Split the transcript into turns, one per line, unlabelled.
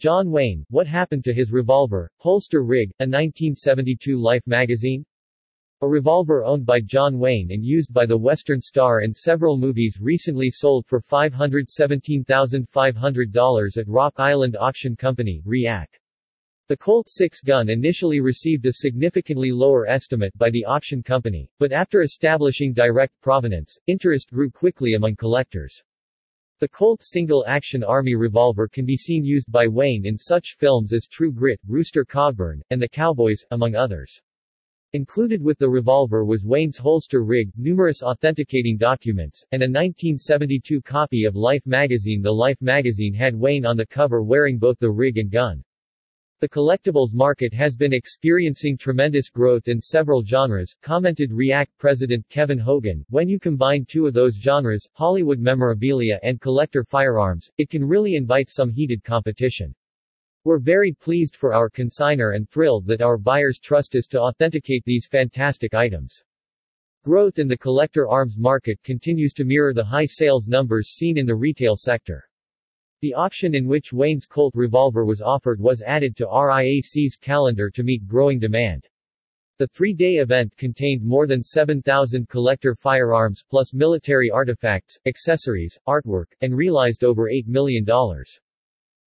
John Wayne, What Happened to His Revolver, Holster Rig, a 1972 Life magazine? A revolver owned by John Wayne and used by the Western Star in several movies recently sold for $517,500 at Rock Island Auction Company, RIAC. The Colt 6 gun initially received a significantly lower estimate by the auction company, but after establishing direct provenance, interest grew quickly among collectors. The Colt single-action Army revolver can be seen used by Wayne in such films as True Grit, Rooster Cogburn, and The Cowboys, among others. Included with the revolver was Wayne's holster rig, numerous authenticating documents, and a 1972 copy of Life magazine. The Life magazine had Wayne on the cover wearing both the rig and gun. The collectibles market has been experiencing tremendous growth in several genres, commented RIAC president Kevin Hogan. When you combine two of those genres, Hollywood memorabilia and collector firearms, it can really invite some heated competition. We're very pleased for our consignor and thrilled that our buyers trust us to authenticate these fantastic items. Growth in the collector arms market continues to mirror the high sales numbers seen in the retail sector. The auction in which Wayne's Colt revolver was offered was added to RIAC's calendar to meet growing demand. The three-day event contained more than 7,000 collector firearms plus military artifacts, accessories, artwork, and realized over $8 million.